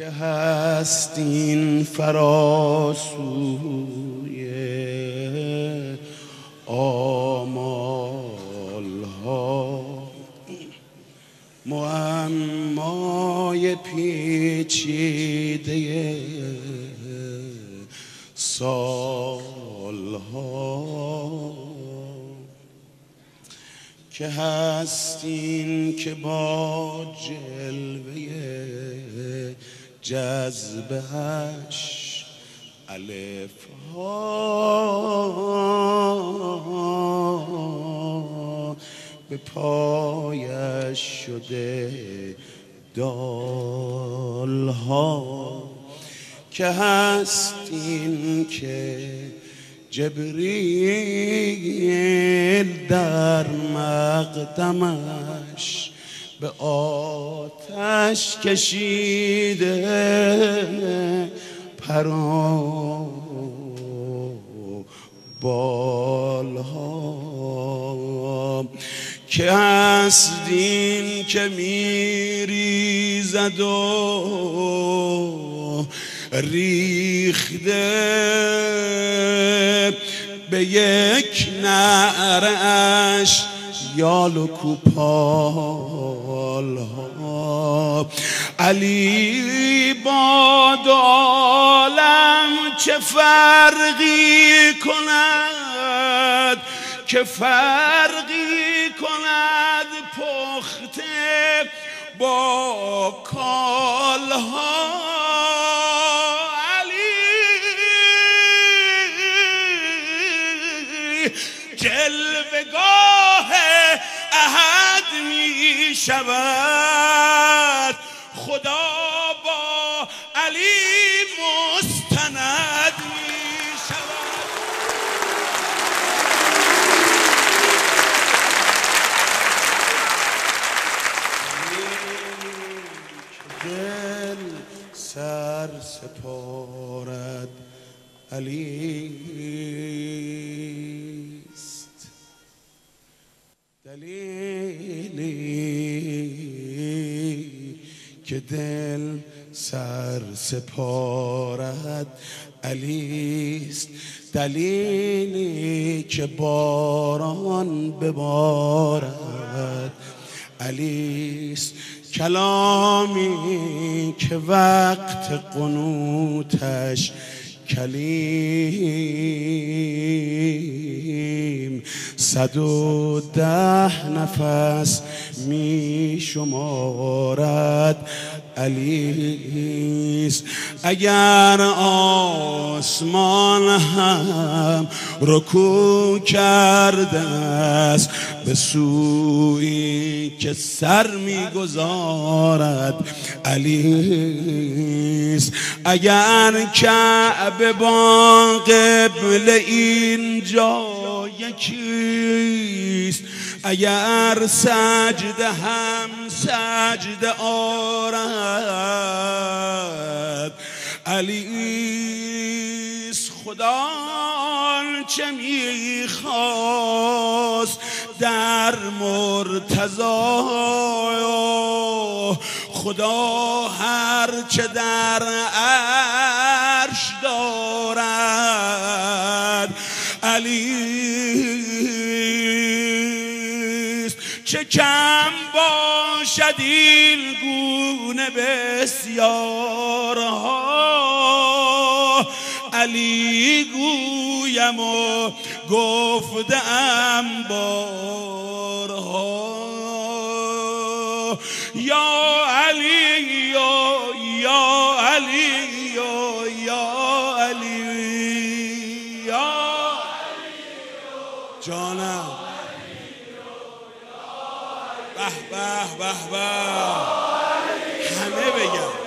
که هستین فراسوی آمال ها معمای پیچیده سال ها که هستین که با جلوه جذبهش الف ها. به پایش شده دال ها که هستین که جبریل در مقدمش به آتش کشیده پرا بالها که هستین که میریزد و ریخته به یک نعرش یال و کوپال ها. علی با عالم چه فرقی کند؟ که فرقی کند پخته با کالها؟ شود. خدا با علی مستند می شود دل سر سپارد علی. دلیلی که دل سر سپارد علیست. دلیلی که باران ببارد علیست. کلامی که وقت قنوتش کلیم صد و ده نفس می شمارد علیست اگر آسمان هم رکو کرده است به سوی که سر می‌گذارد علیست اگر کعبه با قبل اینجا یکیست اگر سجده هم سجده آرد علیس خدا چه می‌خواست در مرتضا خدا هر چه در عرش دارد. علی چه کم باشد این گونه بسیارها. علی گویم و گفتم بارها. یا علی یا علی یا علی یا جانم. به به به به. همه بگم.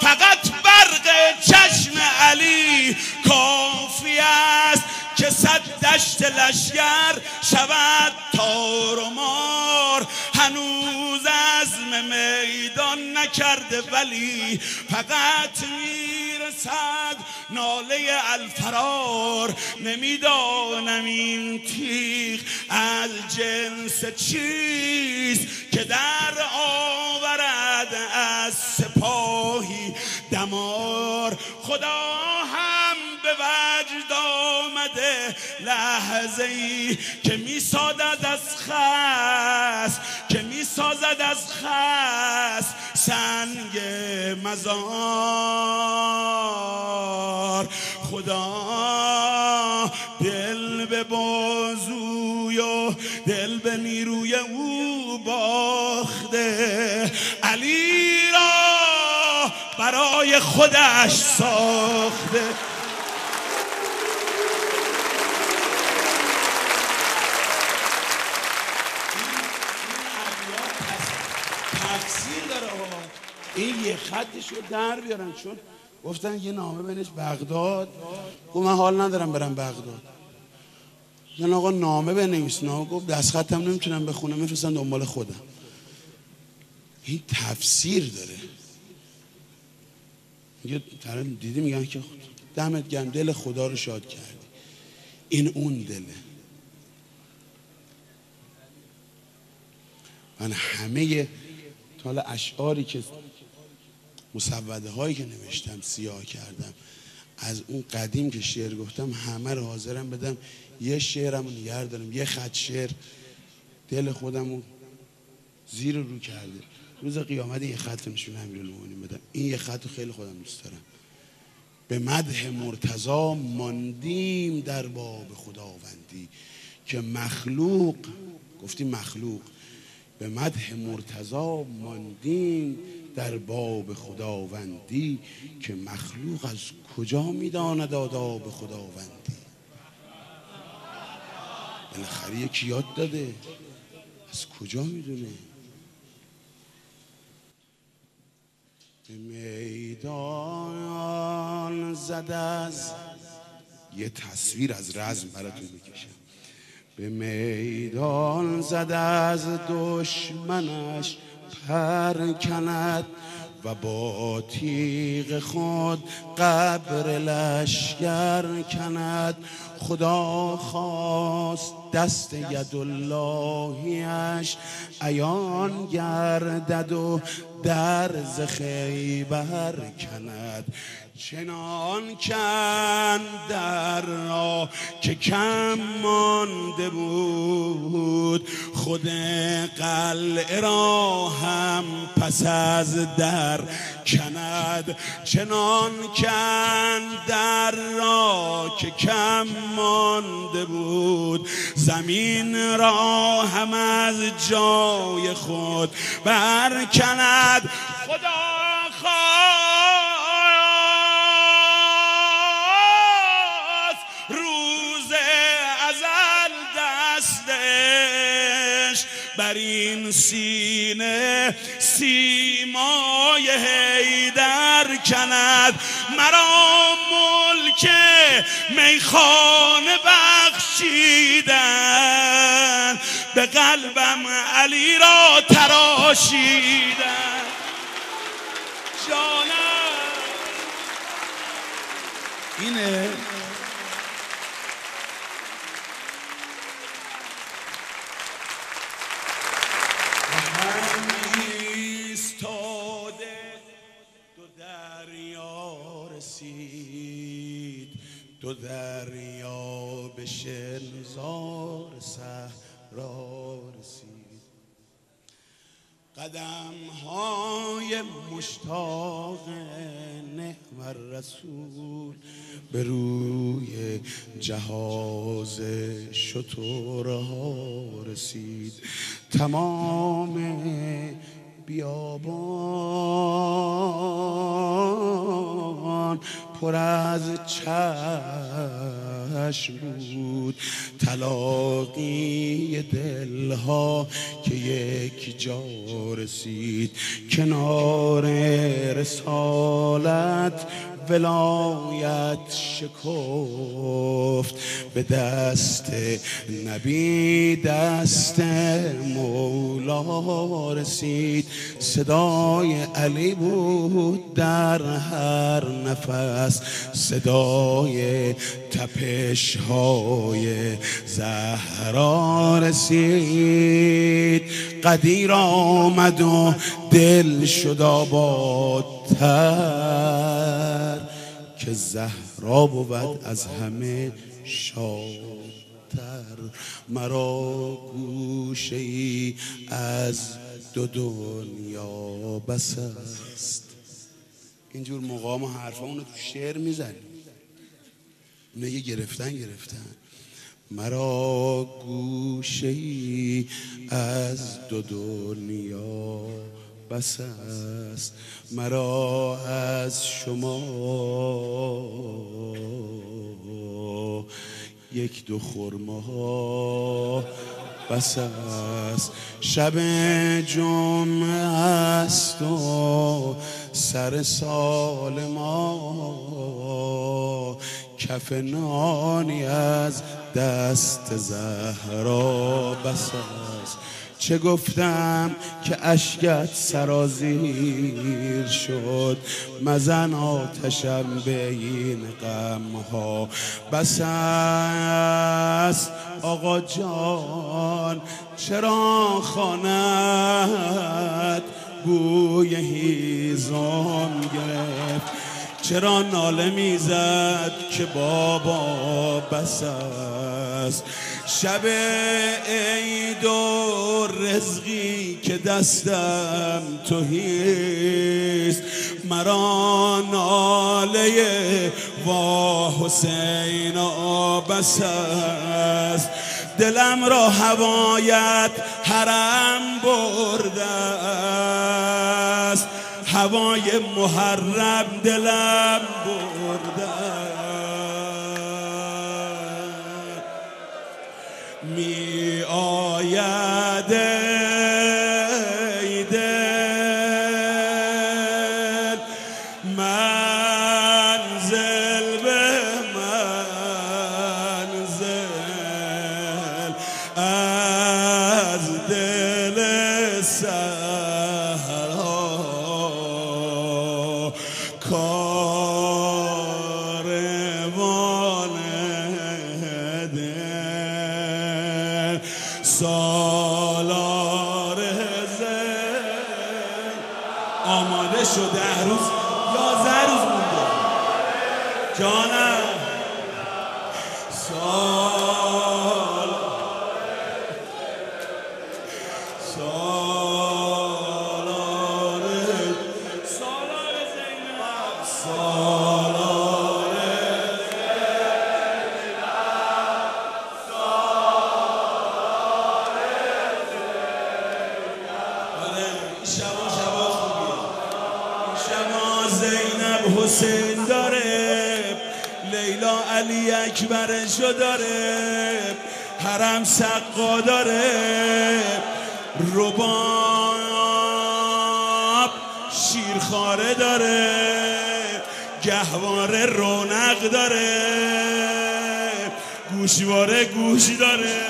فقط برق چشم علی کافی است که صد دشت لشگر شود تار و مار. هنوز عزم میدان نکرده ولی فقط می‌رسد ناله الفرار. نمی‌دانم این تیغ از جنس چیست که در خدا هم به وجد آمده. لحظه ای که می‌سازد از خس که می‌سازد از خس سنگ مزار. خدا دل به بازوی و دل به نیروی او باخته. برای خودش ساخته. این یه خطش رو در بیارن. چون گفتن یه نامه بنش بغداد. گفت من حال ندارم برم بغداد. من آقا نامه بنویس. نامه گفت دست خطم نمی‌تونم بخونم. میفرستن دنبال خودم. این تفسیر داره. طرف دیدی میگن که دمت گرم دل خدا رو شاد کردی. این اون دله. من همه حالا اشعاری که مسوده هایی که نوشتم سیاه کردم از اون قدیم که شعر گفتم همه رو حاضرم بدم. یه شعرم رو نگر دارم یه خط شعر. دل خودم رو زیر رو کرده. روز قیامت یه خط نشون امیر بدم این یه خط رو خیلی خودم دوست دارم. به مدح مرتضا ماندیم در باب خداوندی که مخلوق گفتیم مخلوق به مدح مرتضا ماندیم در باب خداوندی که مخلوق از کجا می‌داند آداب خداوندی؟ بالاخره یکی یاد داده. از کجا می‌دونه؟ میدان زد از یه تصویر از رزم براتون می‌کشم. به میدان زد از دشمنش پر کند. و با تیغ خود قبر لشگر کند. خدا خواست دست ید اللهیش ایان گردد و در ز خیبر کند. چنان کن در را که کم مانده بود. خود قلعه را هم پس از در کند. چنان کن در را که کم مانده بود. زمین را هم از جای خود برکند. خدا خواست. بر این سینه سیمای هیدر کند. مرا ملک میخانه بخشیدن. به قلبم علی را تراشیدن. جانم. اینه قدم های مشتاق نعم رسول به روی جهاز شطورها رسید. تمام بیابان پر از چشم بود. تلاقی دلها که یک جا رسید. کنار رسالت ولایت شکفت. به دست نبی دست مولا رسید. صدای علی بود در هر نفس. صدای تپش های زهرا رسید. قدیر آمد و دل شد آبادتر که زهرا بود از همه شادتر. مرا گوشه ای از دو دنیا بس است. اینجور مقام و حرفا اونو تو شعر می‌زنی. یه گرفتن گرفتن. مرا گوشه ای از دو دنیا بس است مرا از شما یک دو خرما بس است شب جمعه است و سر سال ما کف نانی از دست زهرا بس است چه گفتم که اشکت سرازیر شد مزن آتشم به این غمها. بس است آقا جان چرا خانت بوی هیزم گرفت؟ چرا ناله می‌زد که بابا بس است؟ شب عید و رزقی که دستم توهیست مرا ناله وا حسین بس است. دلم را هوایت حرم برده است. هوای محرم دلم برده شد ده روز یازده روز مونده. جانم. سال. زینب. سالار آره این شبا شبا خوبیه این شبا زینب حسین داره لیلا علی اکبرشو داره حرم سقا داره رباب شیرخواره داره گهواره رونق داره گوشواره گوش داره.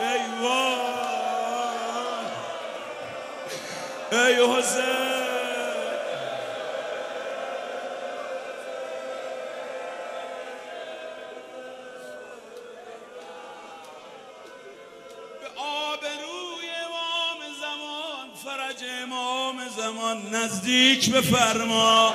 ای وای ای حسین. نزدیک به فرما